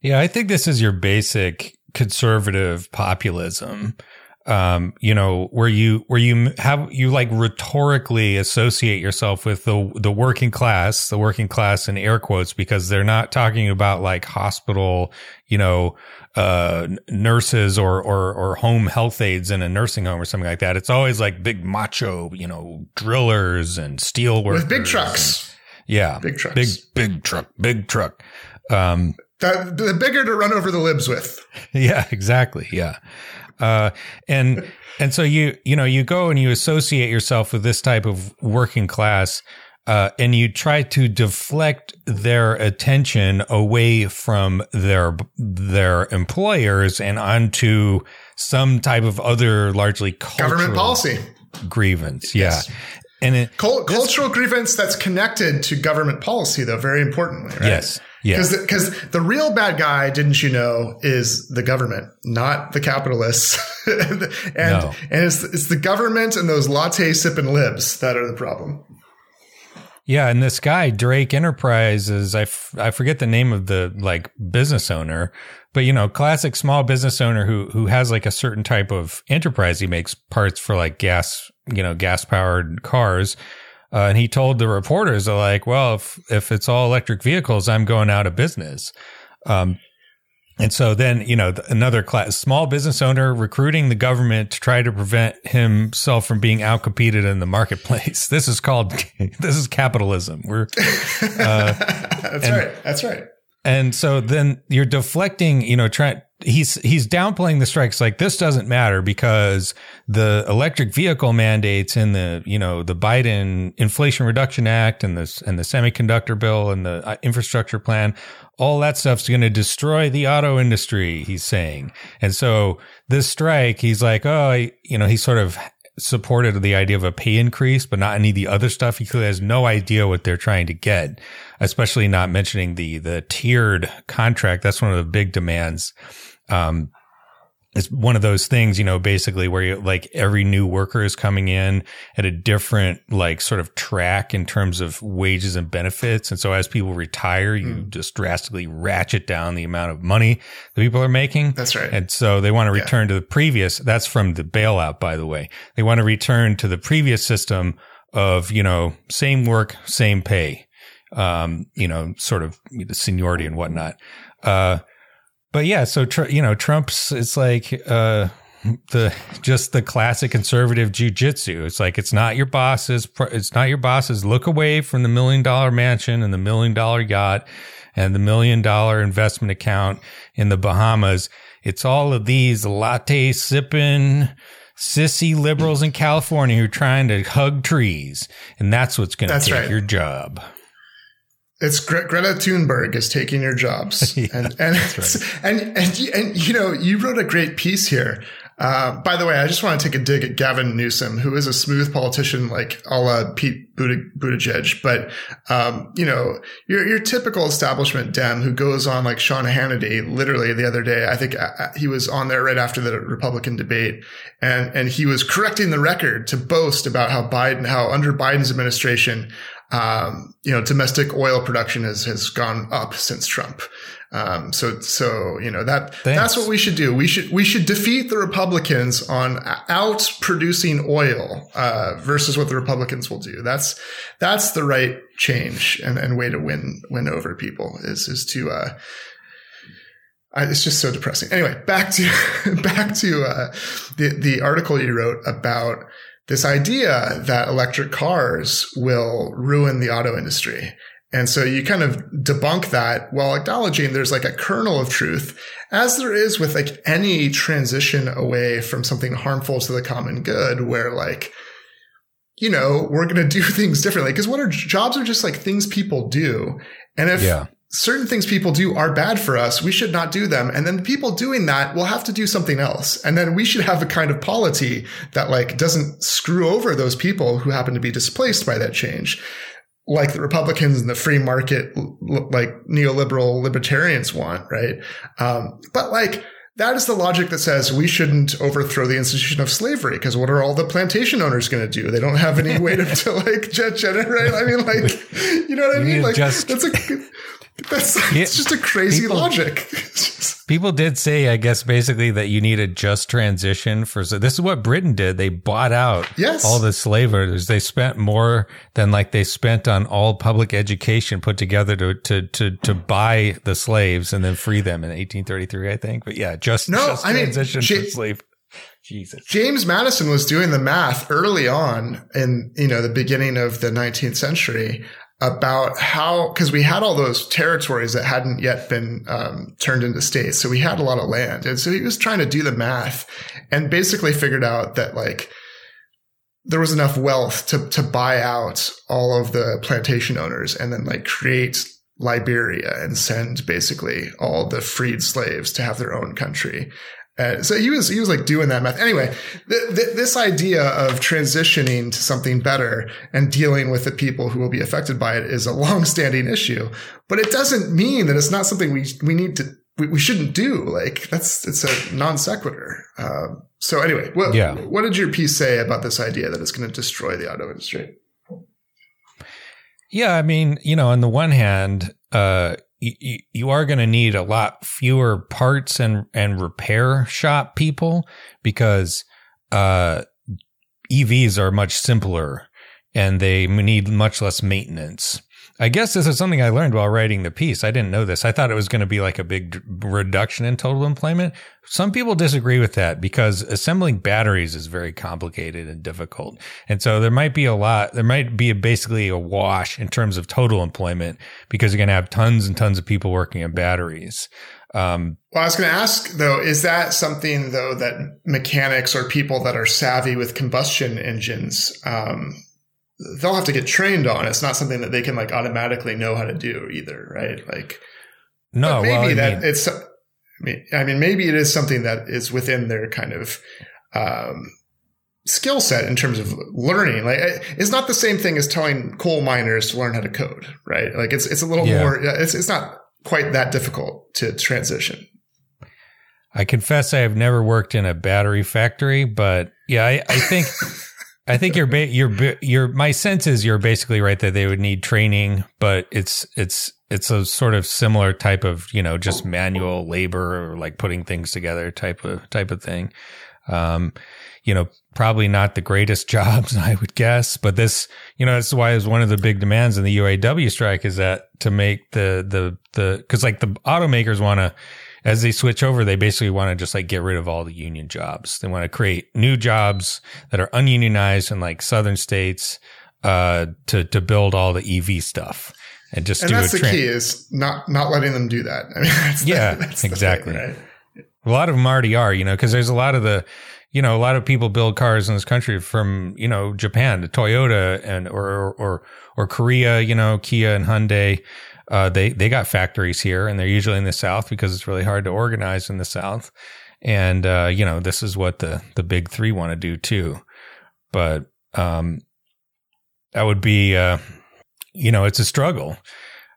Yeah, I think this is your basic conservative populism. Um, you know, where you where you have you like rhetorically associate yourself with the the working class, the working class in air quotes, because they're not talking about like hospital, you know, uh, nurses or or or home health aides in a nursing home or something like that. It's always like big macho, you know, drillers and steel workers With big trucks. yeah, Big trucks. big big truck, big truck. Um, The, the bigger to run over the libs with. Yeah, exactly. Yeah. Uh, and, and so you, you know, you go and you associate yourself with this type of working class, uh, and you try to deflect their attention away from their, their employers and onto some type of other largely cultural Government policy. grievance. Yeah. Yes. And it, Cul- cultural grievance that's connected to government policy, though, very importantly, right? yes. Yeah. Because because the, the real bad guy, didn't you know, is the government, not the capitalists. and No. and it's it's the government and those latte sipping libs that are the problem. Yeah, and this guy Drake Enterprises, I, f- I forget the name of the like business owner, but you know, classic small business owner who who has like a certain type of enterprise. He makes parts for like gas, you know, gas powered cars. Uh, and he told the reporters, like, well, if if it's all electric vehicles, I'm going out of business. Um, and so then, you know, another class, small business owner recruiting the government to try to prevent himself from being outcompeted in the marketplace. This is called, this is capitalism. We're, That's and- right. That's right. And so then you're deflecting, you know, trying, he's, he's downplaying the strikes. Like this doesn't matter because the electric vehicle mandates in the, you know, the Biden Inflation Reduction Act and this, and the semiconductor bill and the uh, infrastructure plan, all that stuff's going to destroy the auto industry, he's saying. And so this strike, he's like, oh, you know, he sort of supported the idea of a pay increase, but not any of the other stuff. He clearly has no idea what they're trying to get, especially not mentioning the, the tiered contract. That's one of the big demands. Um, it's one of those things, you know, basically where you like every new worker is coming in at a different, like sort of track in terms of wages and benefits. And so as people retire, you just drastically ratchet down the amount of money that people are making. That's right. And so they want to return to the previous. That's from the bailout, by the way. They want to return to the previous system of, you know, same work, same pay. Um, you know, sort of the seniority and whatnot. Uh, but yeah, so tr- you know, Trump's it's like uh the just the classic conservative jujitsu. It's like it's not your boss's. pr- It's not your boss's. Look away from the million dollar mansion and the million dollar yacht and the million dollar investment account in the Bahamas. It's all of these latte sipping sissy liberals in California who are trying to hug trees, and that's what's going to take right. your job. It's Gre- Greta Thunberg is taking your jobs, Yeah, and and, that's and and y- and you know you wrote a great piece here. Uh, by the way, I just want to take a dig at Gavin Newsom, who is a smooth politician like a la Pete Buttig- Buttigieg, but um, you know your your typical establishment Dem who goes on like Sean Hannity. Literally the other day, I think uh, he was on there right after the Republican debate, and and he was correcting the record to boast about how Biden, how under Biden's administration um, you know, domestic oil production has, has gone up since Trump. Um, so, so, you know, that, Thanks. that's what we should do. We should, we should defeat the Republicans on out producing oil, uh, versus what the Republicans will do. That's, that's the right change and, and way to win, win over people is, is to, uh, I, it's just so depressing. Anyway, back to, back to, uh, the, the article you wrote about, this idea that electric cars will ruin the auto industry. And so you kind of debunk that while acknowledging there's like a kernel of truth, as there is with like any transition away from something harmful to the common good, where like, you know, we're going to do things differently. Cause what are jobs are just like things people do. And if Yeah. Certain things people do are bad for us, we should not do them. And then the people doing that will have to do something else. And then we should have a kind of polity that like doesn't screw over those people who happen to be displaced by that change. Like the Republicans and the free market, like neoliberal libertarians want, right? Um, but like, that is the logic that says we shouldn't overthrow the institution of slavery because what are all the plantation owners going to do? They don't have any way to, to like ge- generate. I mean, like, you know what I mean? Like, just- that's a that's Yeah, it's just a crazy people- logic. People did say, I guess, basically that you need a just transition for. So this is what Britain did. They bought out Yes. all the slave owners. They spent more than like they spent on all public education put together to to to to buy the slaves and then free them in 1833, I think. But yeah, just No, just I mean, transition Ja- for slave. Jesus. James Madison was doing the math early on in you know the beginning of the 19th century about how because we had all those territories that hadn't yet been um, turned into states, so we had a lot of land, and so he was trying to do the math and basically figured out that like there was enough wealth to to buy out all of the plantation owners and then like create Liberia and send basically all the freed slaves to have their own country. Uh, so he was he was like doing that math. Anyway, th- th- this idea of transitioning to something better and dealing with the people who will be affected by it is a long-standing issue. But it doesn't mean that it's not something we we need to we, we shouldn't do. Like that's it's a non sequitur. Um, so anyway, what yeah. what did your piece say about this idea that it's going to destroy the auto industry? Yeah, I mean, you know, on the one hand, uh, you, you are going to need a lot fewer parts and, and repair shop people because, uh, EVs are much simpler and they need much less maintenance. I guess this is something I learned while writing the piece. I didn't know this. I thought it was going to be like a big reduction in total employment. Some people disagree with that because assembling batteries is very complicated and difficult. And so there might be a lot, there might be a, basically a wash in terms of total employment because you're going to have tons and tons of people working on batteries. Um, well, I was going to ask though, is that something though that mechanics or people that are savvy with combustion engines, um, they'll have to get trained on. It's not something that they can like automatically know how to do either, right? Like, no, maybe well, that mean, it's. I mean, I mean, maybe it is something that is within their kind of um, skill set in terms of learning. Like, it's not the same thing as telling coal miners to learn how to code, right? Like, it's it's a little yeah. more. It's it's not quite that difficult to transition. I confess I have never worked in a battery factory, but yeah, I, I think I think you're ba- you're you're my sense is you're basically right that they would need training, but it's it's it's a sort of similar type of you know just manual labor or like putting things together type of type of thing. Um, you know, probably not the greatest jobs, I would guess, but this, you know, that's why is one of the big demands in the UAW strike is that to make the the the because like the automakers want to as they switch over, they basically want to just like get rid of all the union jobs. They want to create new jobs that are ununionized in like southern states uh, to to build all the EV stuff and just and do that's the tra- key is not not letting them do that. I mean, that's yeah, the, that's exactly. Thing, right? A lot of them already are, you know, because there's a lot of the, you know, a lot of people build cars in this country from, you know, Japan to Toyota and or or or Korea, you know, Kia and Hyundai. Uh, they they got factories here, and they're usually in the South because it's really hard to organize in the South. And uh, you know, this is what the the big three want to do too. But um, that would be, uh, you know, it's a struggle.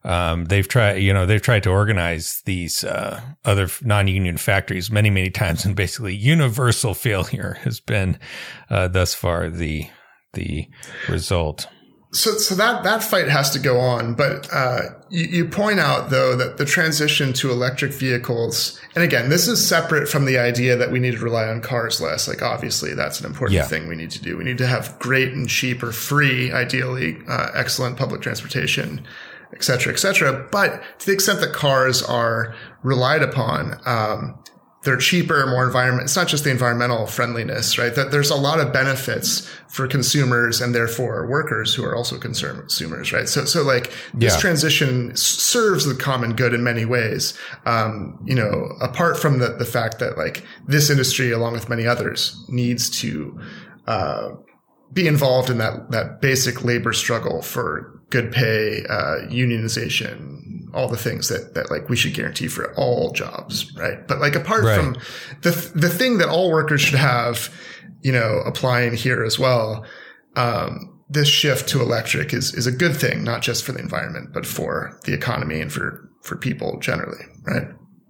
Um, they've tried, you know, they've tried to organize these uh, other non-union factories many, many times, and basically universal failure has been uh, thus far the the result so so that that fight has to go on but uh, you, you, point out though that the transition to electric vehicles and again this is separate from the idea that we need to rely on cars less. Like obviously that's an important yeah. thing we need to do. We need to have great and cheap or free ideally uh, excellent public transportation et cetera et cetera. But to the extent that cars are relied upon um, they're cheaper, more environment. It's not just the environmental friendliness, right? That there's a lot of benefits for consumers and therefore workers who are also consumers, right? So, so like this yeah. transition serves the common good in many ways. Um, you know, apart from the, the fact that like this industry, along with many others, needs to, uh, be involved in that, that basic labor struggle for good pay, uh, unionization, all the things that, that like we should guarantee for all jobs, right? But like apart right. from the, the thing that all workers should have, you know, applying here as well, um, this shift to electric is, is a good thing, not just for the environment, but for the economy and for, for people generally, right?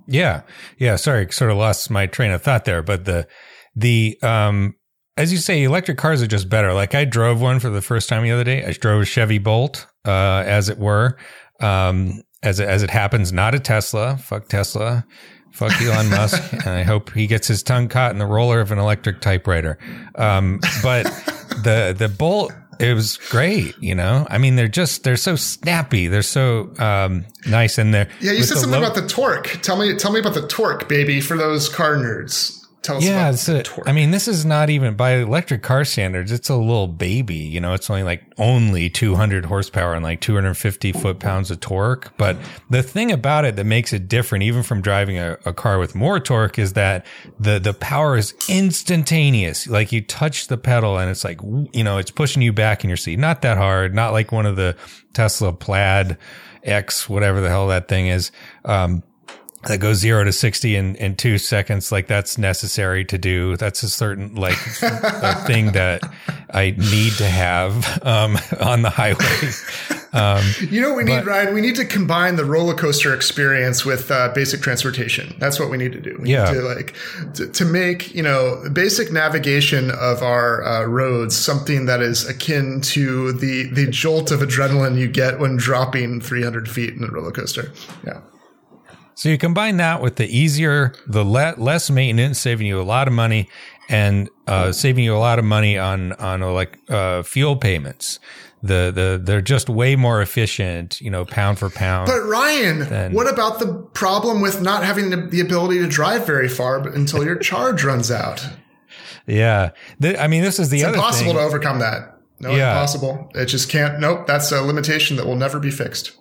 Yeah. Yeah. Sorry, sort of lost my train of thought there, but the, the, um, as you say, electric cars are just better. Like I drove one for the first time the other day. I drove a Chevy Bolt, uh, as it were. Um, as it, as it happens, not a Tesla. Fuck Tesla. Fuck Elon Musk. And I hope he gets his tongue caught in the roller of an electric typewriter. Um, but the, the Bolt, it was great, you know. I mean, they're just they're so snappy. They're so um, nice in there. Yeah, you said something low- about the torque. Tell me, tell me about the torque, baby, for those car nerds. Tell us yeah, it's a, I mean, this is not even by electric car standards. It's a little baby. You know, it's only like only 200 horsepower and like 250 foot pounds of torque. But the thing about it that makes it different, even from driving a, a car with more torque, is that the the power is instantaneous. Like you touch the pedal and it's like you know, it's pushing you back in your seat. Not that hard. Not like one of the Tesla Plaid X, whatever the hell that thing is. Um, that goes zero to 60 in, in two seconds. Like that's necessary to do. That's a certain, like, a thing that I need to have, um, on the highway. Um, you know what we need, but, Ryan? We need to combine the roller coaster experience with uh, basic transportation. That's what we need to do. We yeah. to like to, to, make you know basic navigation of our uh, roads something that is akin to the the jolt of adrenaline you get when dropping 300 feet in a roller coaster. Yeah. So you combine that with the easier, the le- less maintenance, saving you a lot of money, and uh, saving you a lot of money on on uh, like uh, fuel payments. The the they're just way more efficient, you know, pound for pound. But Ryan, than, what about the problem with not having the, the ability to drive very far until your charge runs out? Yeah, the, I mean, this is the it's other impossible thing. to overcome that. No, yeah. impossible. It just can't. Nope, that's a limitation that will never be fixed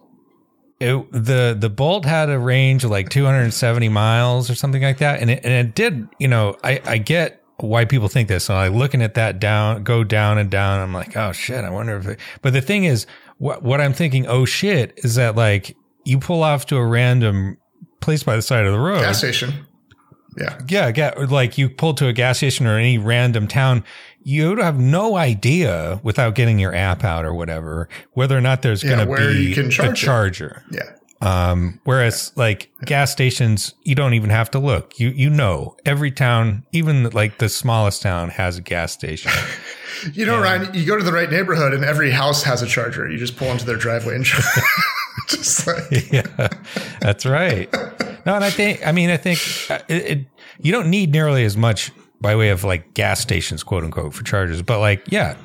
it, the the Bolt had a range of like 270 miles or something like that, and it, and it did. You know, I I get why people think this. So I looking at that down, go down and down. I'm like, oh shit. I wonder if. It, but the thing is, what what I'm thinking, oh shit, is that like you pull off to a random place by the side of the road, gas station. Yeah. Yeah. Get, like you pull to a gas station or any random town you have no idea without getting your app out or whatever whether or not there's yeah, going to be charge a charger. It. Yeah. Um, whereas yeah. like yeah. gas stations, you don't even have to look. You you know every town, even like the smallest town, has a gas station. you know, and, Ryan, you go to the right neighborhood, and every house has a charger. You just pull into their driveway and charge. just like yeah, that's right. No, and I think I mean I think uh, it, it you don't need nearly as much by way of like gas stations, quote unquote, for chargers. But like, yeah,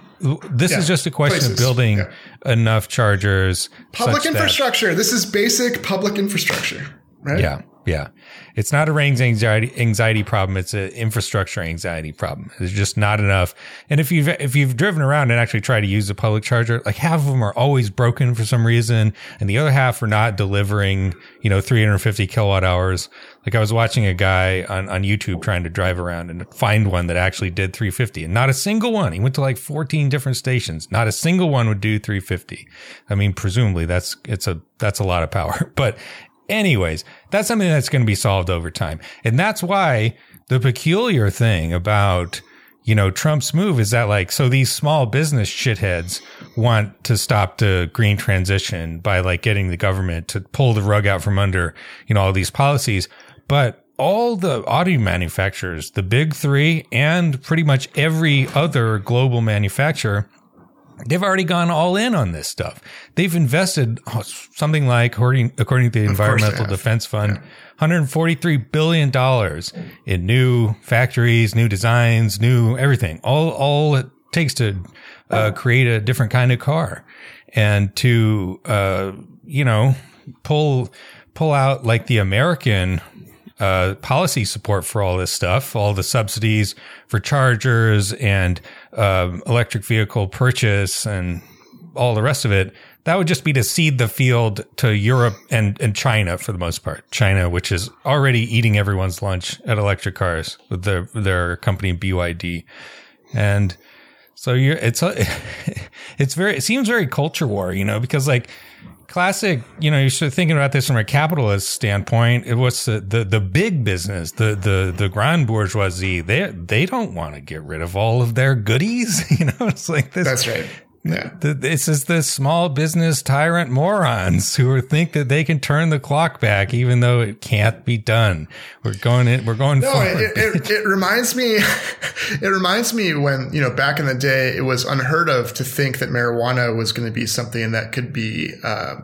this yeah, is just a question places. of building yeah. enough chargers. Public infrastructure. That, this is basic public infrastructure, right? Yeah. Yeah. It's not a range anxiety anxiety problem. It's an infrastructure anxiety problem. There's just not enough. And if you've if you've driven around and actually tried to use a public charger, like half of them are always broken for some reason, and the other half are not delivering, you know, 350 kilowatt hours. Like I was watching a guy on, on YouTube trying to drive around and find one that actually did 350 and not a single one. He went to like 14 different stations. Not a single one would do 350. I mean, presumably that's, it's a, that's a lot of power, but anyways, that's something that's going to be solved over time. And that's why the peculiar thing about, you know, Trump's move is that like, so these small business shitheads want to stop the green transition by like getting the government to pull the rug out from under, you know, all these policies. But all the auto manufacturers, the big three and pretty much every other global manufacturer, they've already gone all in on this stuff. They've invested oh, something like, according, according to the Environmental Defense Fund, yeah. $143 billion in new factories, new designs, new everything. All, all it takes to uh, create a different kind of car and to, uh, you know, pull, pull out like the American uh, policy support for all this stuff, all the subsidies for chargers and uh, electric vehicle purchase and all the rest of it. That would just be to seed the field to Europe and, and China for the most part. China, which is already eating everyone's lunch at electric cars with their, their company BYD. And so you're, it's, a, it's very, it seems very culture war, you know, because like, classic, you know, you're sort of thinking about this from a capitalist standpoint. It was the, the, the big business, the, the, the grand bourgeoisie. They, they don't want to get rid of all of their goodies. You know, it's like this. That's right. Yeah. This is the small business tyrant morons who think that they can turn the clock back, even though it can't be done. We're going in, we're going no, forward. It, it, it reminds me, it reminds me when, you know, back in the day, it was unheard of to think that marijuana was going to be something that could be, uh,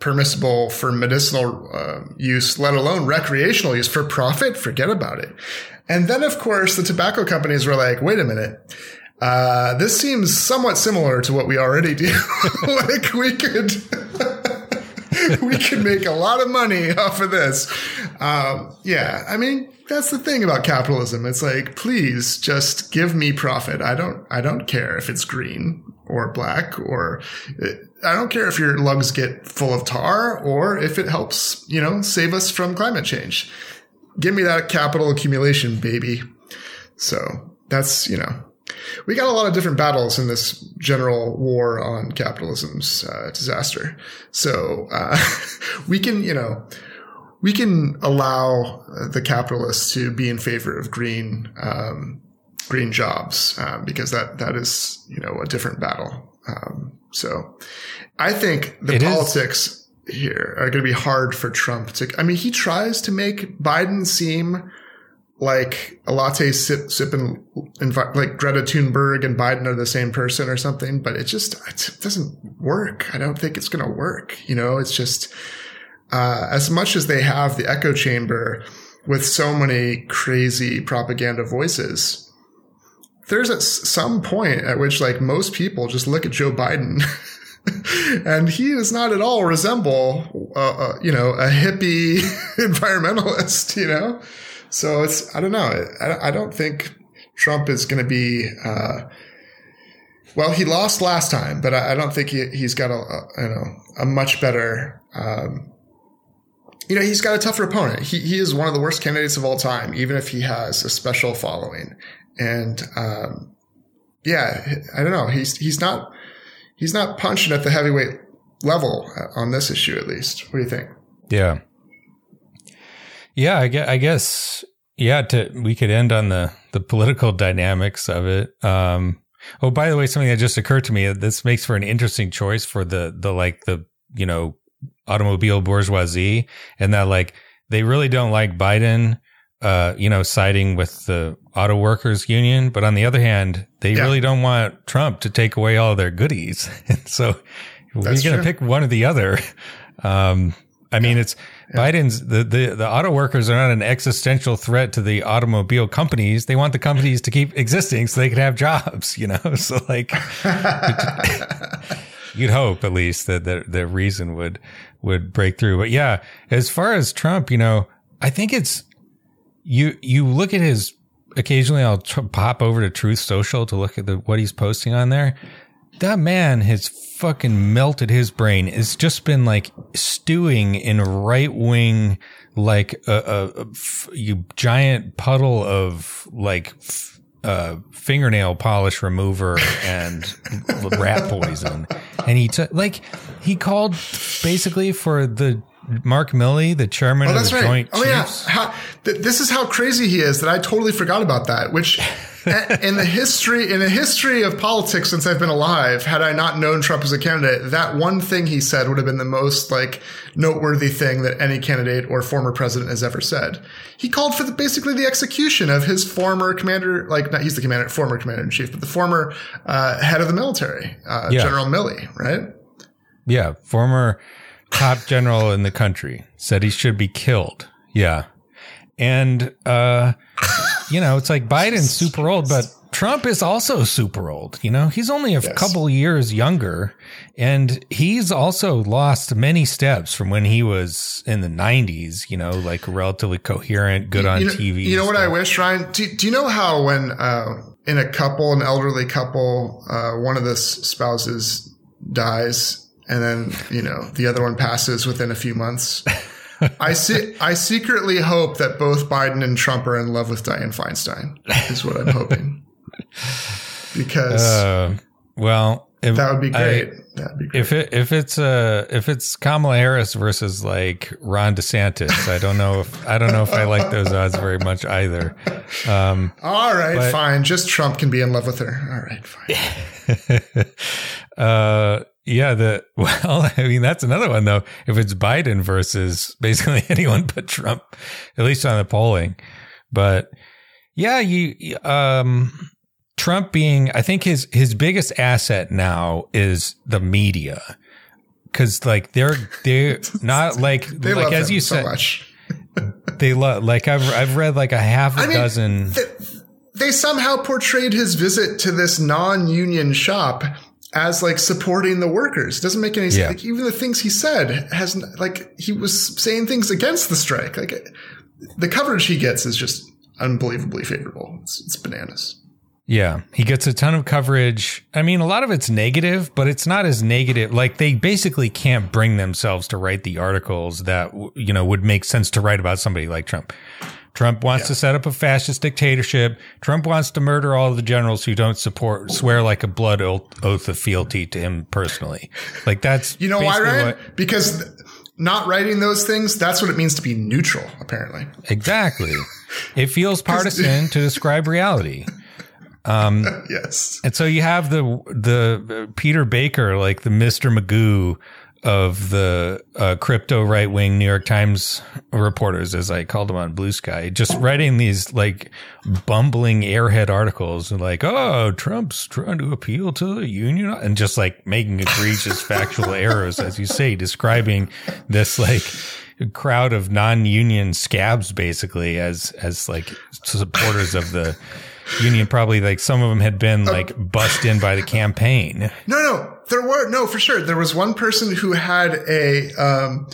permissible for medicinal uh, use, let alone recreational use for profit. Forget about it. And then, of course, the tobacco companies were like, wait a minute uh, this seems somewhat similar to what we already do. like we could, we could make a lot of money off of this. Um, yeah, I mean that's the thing about capitalism. It's like, please just give me profit. I don't, I don't care if it's green or black or. I don't care if your lungs get full of tar or if it helps, you know, save us from climate change. Give me that capital accumulation, baby. So that's, you know, we got a lot of different battles in this general war on capitalism's uh, disaster. So uh, we can, you know, we can allow the capitalists to be in favor of green um, green jobs um, because that that is you know a different battle. Um, so I think the It is- politics here are going to be hard for Trump to. I mean, he tries to make Biden seem like a latte sip sipping envi- like Greta Thunberg and Biden are the same person or something, but it just it doesn't work. I don't think it's going to work. You know, it's just uh, as much as they have the echo chamber with so many crazy propaganda voices. There's at some point at which like most people just look at Joe Biden and he does not at all resemble, uh, uh, you know, a hippie environmentalist, you know? So it's, I don't know. I, I don't think Trump is going to be, uh, well, he lost last time, but I, I don't think he, he's got a, a, you know, a much better, um, you know, he's got a tougher opponent. He, he is one of the worst candidates of all time, even if he has a special following. And, um, yeah, I don't know. He's, he's not, he's not punching at the heavyweight level on this issue, at least. What do you think? Yeah. Yeah, I guess, I guess yeah, to we could end on the the political dynamics of it. Um oh by the way, something that just occurred to me, this makes for an interesting choice for the the like the, you know, automobile bourgeoisie and that like they really don't like Biden uh, you know, siding with the auto workers union, but on the other hand, they Yeah. really don't want Trump to take away all their goodies. And so we're going to pick one or the other. Um, I mean, it's Biden's the, the, the auto workers are not an existential threat to the automobile companies. They want the companies to keep existing so they can have jobs, you know? So like, you'd hope at least that the, the reason would, would break through. But yeah, as far as Trump, you know, I think it's, you, you look at his, occasionally I'll tr- pop over to Truth Social to look at the, what he's posting on there. That man has fucking melted his brain. It's just been like stewing in right wing, like a, a, a f- you giant puddle of like f- uh, fingernail polish remover and rat poison. And he took like he called basically for the Mark Milley, the chairman Oh, of the right. Joint oh, yeah. How, th- this is how crazy he is that I totally forgot about that. Which, in the history in the history of politics since I've been alive, had I not known Trump as a candidate, that one thing he said would have been the most like noteworthy thing that any candidate or former president has ever said. He called for the, basically the execution of his former commander, like not he's the commander, former commander in chief, but the former uh, head of the military, uh, Yeah. General Milley, right? Yeah, former top general in the country said he should be killed. Yeah. And uh you know, it's like Biden's super old, but Trump is also super old. You know, he's only a Yes. couple years younger and he's also lost many steps from when he was in the 90s, you know, like relatively coherent, good on you know, TV. You know what I wish, Ryan? Do, do you know how when uh, in a couple, an elderly couple, uh, one of the spouses dies, and then you know the other one passes within a few months? I see. I secretly hope that both Biden and Trump are in love with Dianne Feinstein. Is what I'm hoping, because Uh, well, if, that would be I- great. That'd be great. If it if it's uh if it's Kamala Harris versus like Ron DeSantis, I don't know if I don't know if I like those odds very much either. Um, All right, but- fine. Just Trump can be in love with her. All right, fine. uh, yeah, the well, I mean that's another one though. If it's Biden versus basically anyone but Trump, at least on the polling, but yeah, you um Trump being, I think his his biggest asset now is the media. Cause like they're they're not like They like as you so said much. they love like I've I've read like a half a I mean, dozen th- they somehow portrayed his visit to this non-union shop as like supporting the workers. Doesn't make any sense. Yeah. Like, even the things he said has like he was saying things against the strike. Like the coverage he gets is just unbelievably favorable. It's, it's bananas. Yeah, he gets a ton of coverage. I mean, a lot of it's negative, but it's not as negative. Like they basically can't bring themselves to write the articles that you know would make sense to write about somebody like Trump. Trump wants to set up a fascist dictatorship. Trump wants to murder all the generals who don't support swear like a blood oath, of fealty to him personally. Like that's You know why, Ryan? what- Because not writing those things, that's what it means to be neutral, apparently. Exactly. it feels partisan to describe reality. Um, yes. And so you have the the uh, Peter Baker, like the Mister Magoo of the uh, crypto right wing New York Times reporters, as I called them on Bluesky, just writing these like bumbling airhead articles and like, oh, Trump's trying to appeal to the union and just like making egregious factual errors, as you say, describing this like crowd of non-union scabs basically as as like supporters of the union. Probably like some of them had been like bust in by the campaign. No, no, there were no for sure. There was one person who had a, um,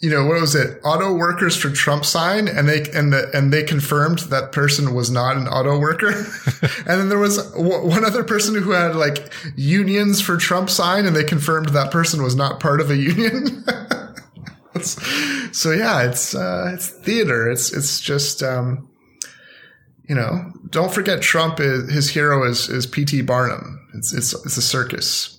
you know, what was it? Auto workers for Trump sign, and they and the and they confirmed that person was not an auto worker. and then there was w- one other person who had like unions for Trump sign, and they confirmed that person was not part of a union. so yeah, it's uh, it's theater. It's it's just. Um, you know, don't forget Trump is his hero is is P.T. Barnum. It's it's it's a circus.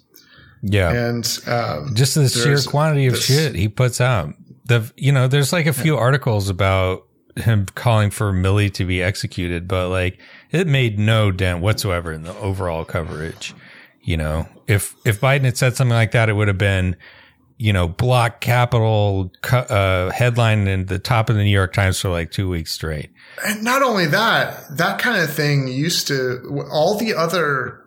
Yeah And um, just the sheer quantity of this- shit he puts out. The you know, there's like a few articles about him calling for Milley to be executed, but like it made no dent whatsoever in the overall coverage. You know, if if Biden had said something like that, it would have been, you know, block capital uh, headline in the top of the New York Times for like two weeks straight. and not only that, that kind of thing used to all the other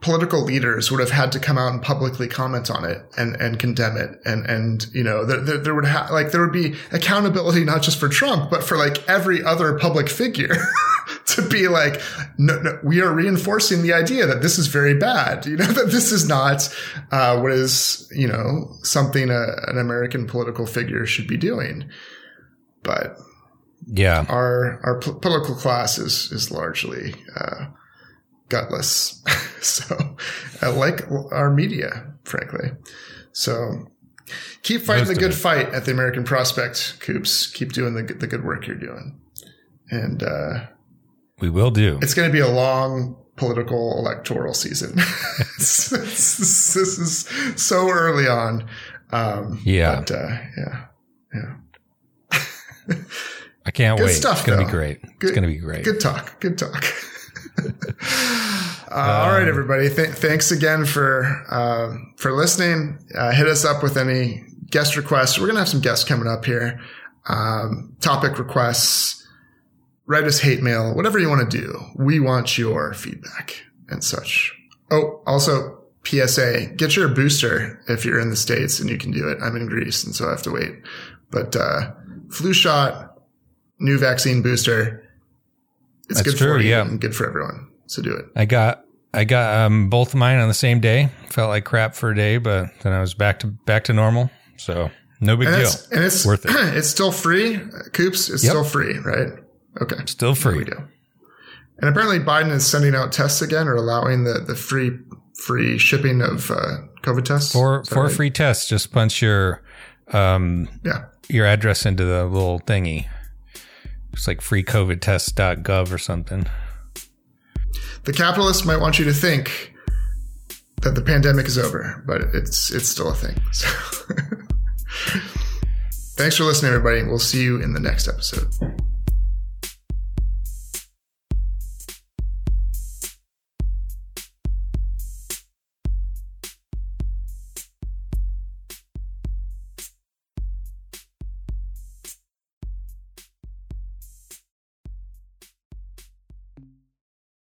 political leaders would have had to come out and publicly comment on it and and condemn it. And and you know there there, there would have like there would be accountability not just for Trump but for like every other public figure to be like no, no we are reinforcing the idea that this is very bad you know that this is not uh, what is you know something a, an American political figure should be doing. But Yeah, our our p- political class is is largely uh, gutless. so, uh, like our media, frankly. So, keep fighting Most the good fight at the American Prospect, Coops. Keep doing the good- the good work you're doing, and uh, we will do. it's going to be a long political electoral season. It's- this is so early on. Um, Yeah. but, uh, yeah, yeah. I can't Good wait. stuff, it's gonna be great. Good- it's gonna be great. Good talk. Good talk. uh, all right, everybody. Th- thanks again for uh, for listening. Uh, hit us up with any guest requests. We're gonna have some guests coming up here. Um, topic requests. Write us hate mail. Whatever you want to do. We want your feedback and such. Oh, also PSA: get your booster if you're in the states and you can do it. I'm in Greece, and so I have to wait. But uh, flu shot, new vaccine booster. It's That's good for you yeah. and good for everyone. So do it. I got I got um, both of mine on the same day. Felt like crap for a day, but then I was back to back to normal. So no big And deal. it's, and it's Worth it. It's still free. Coops, it's Yep. still free, right? Okay. Still There we do. And apparently Biden is sending out tests again or allowing the, the free free shipping of uh, COVID tests. For for right? free tests, just punch your um Yeah. your address into the little thingy. It's like freecovidtest.gov or something. The capitalists might want you to think that the pandemic is over, but it's it's still a thing. So Thanks for listening, everybody. We'll see you in the next episode.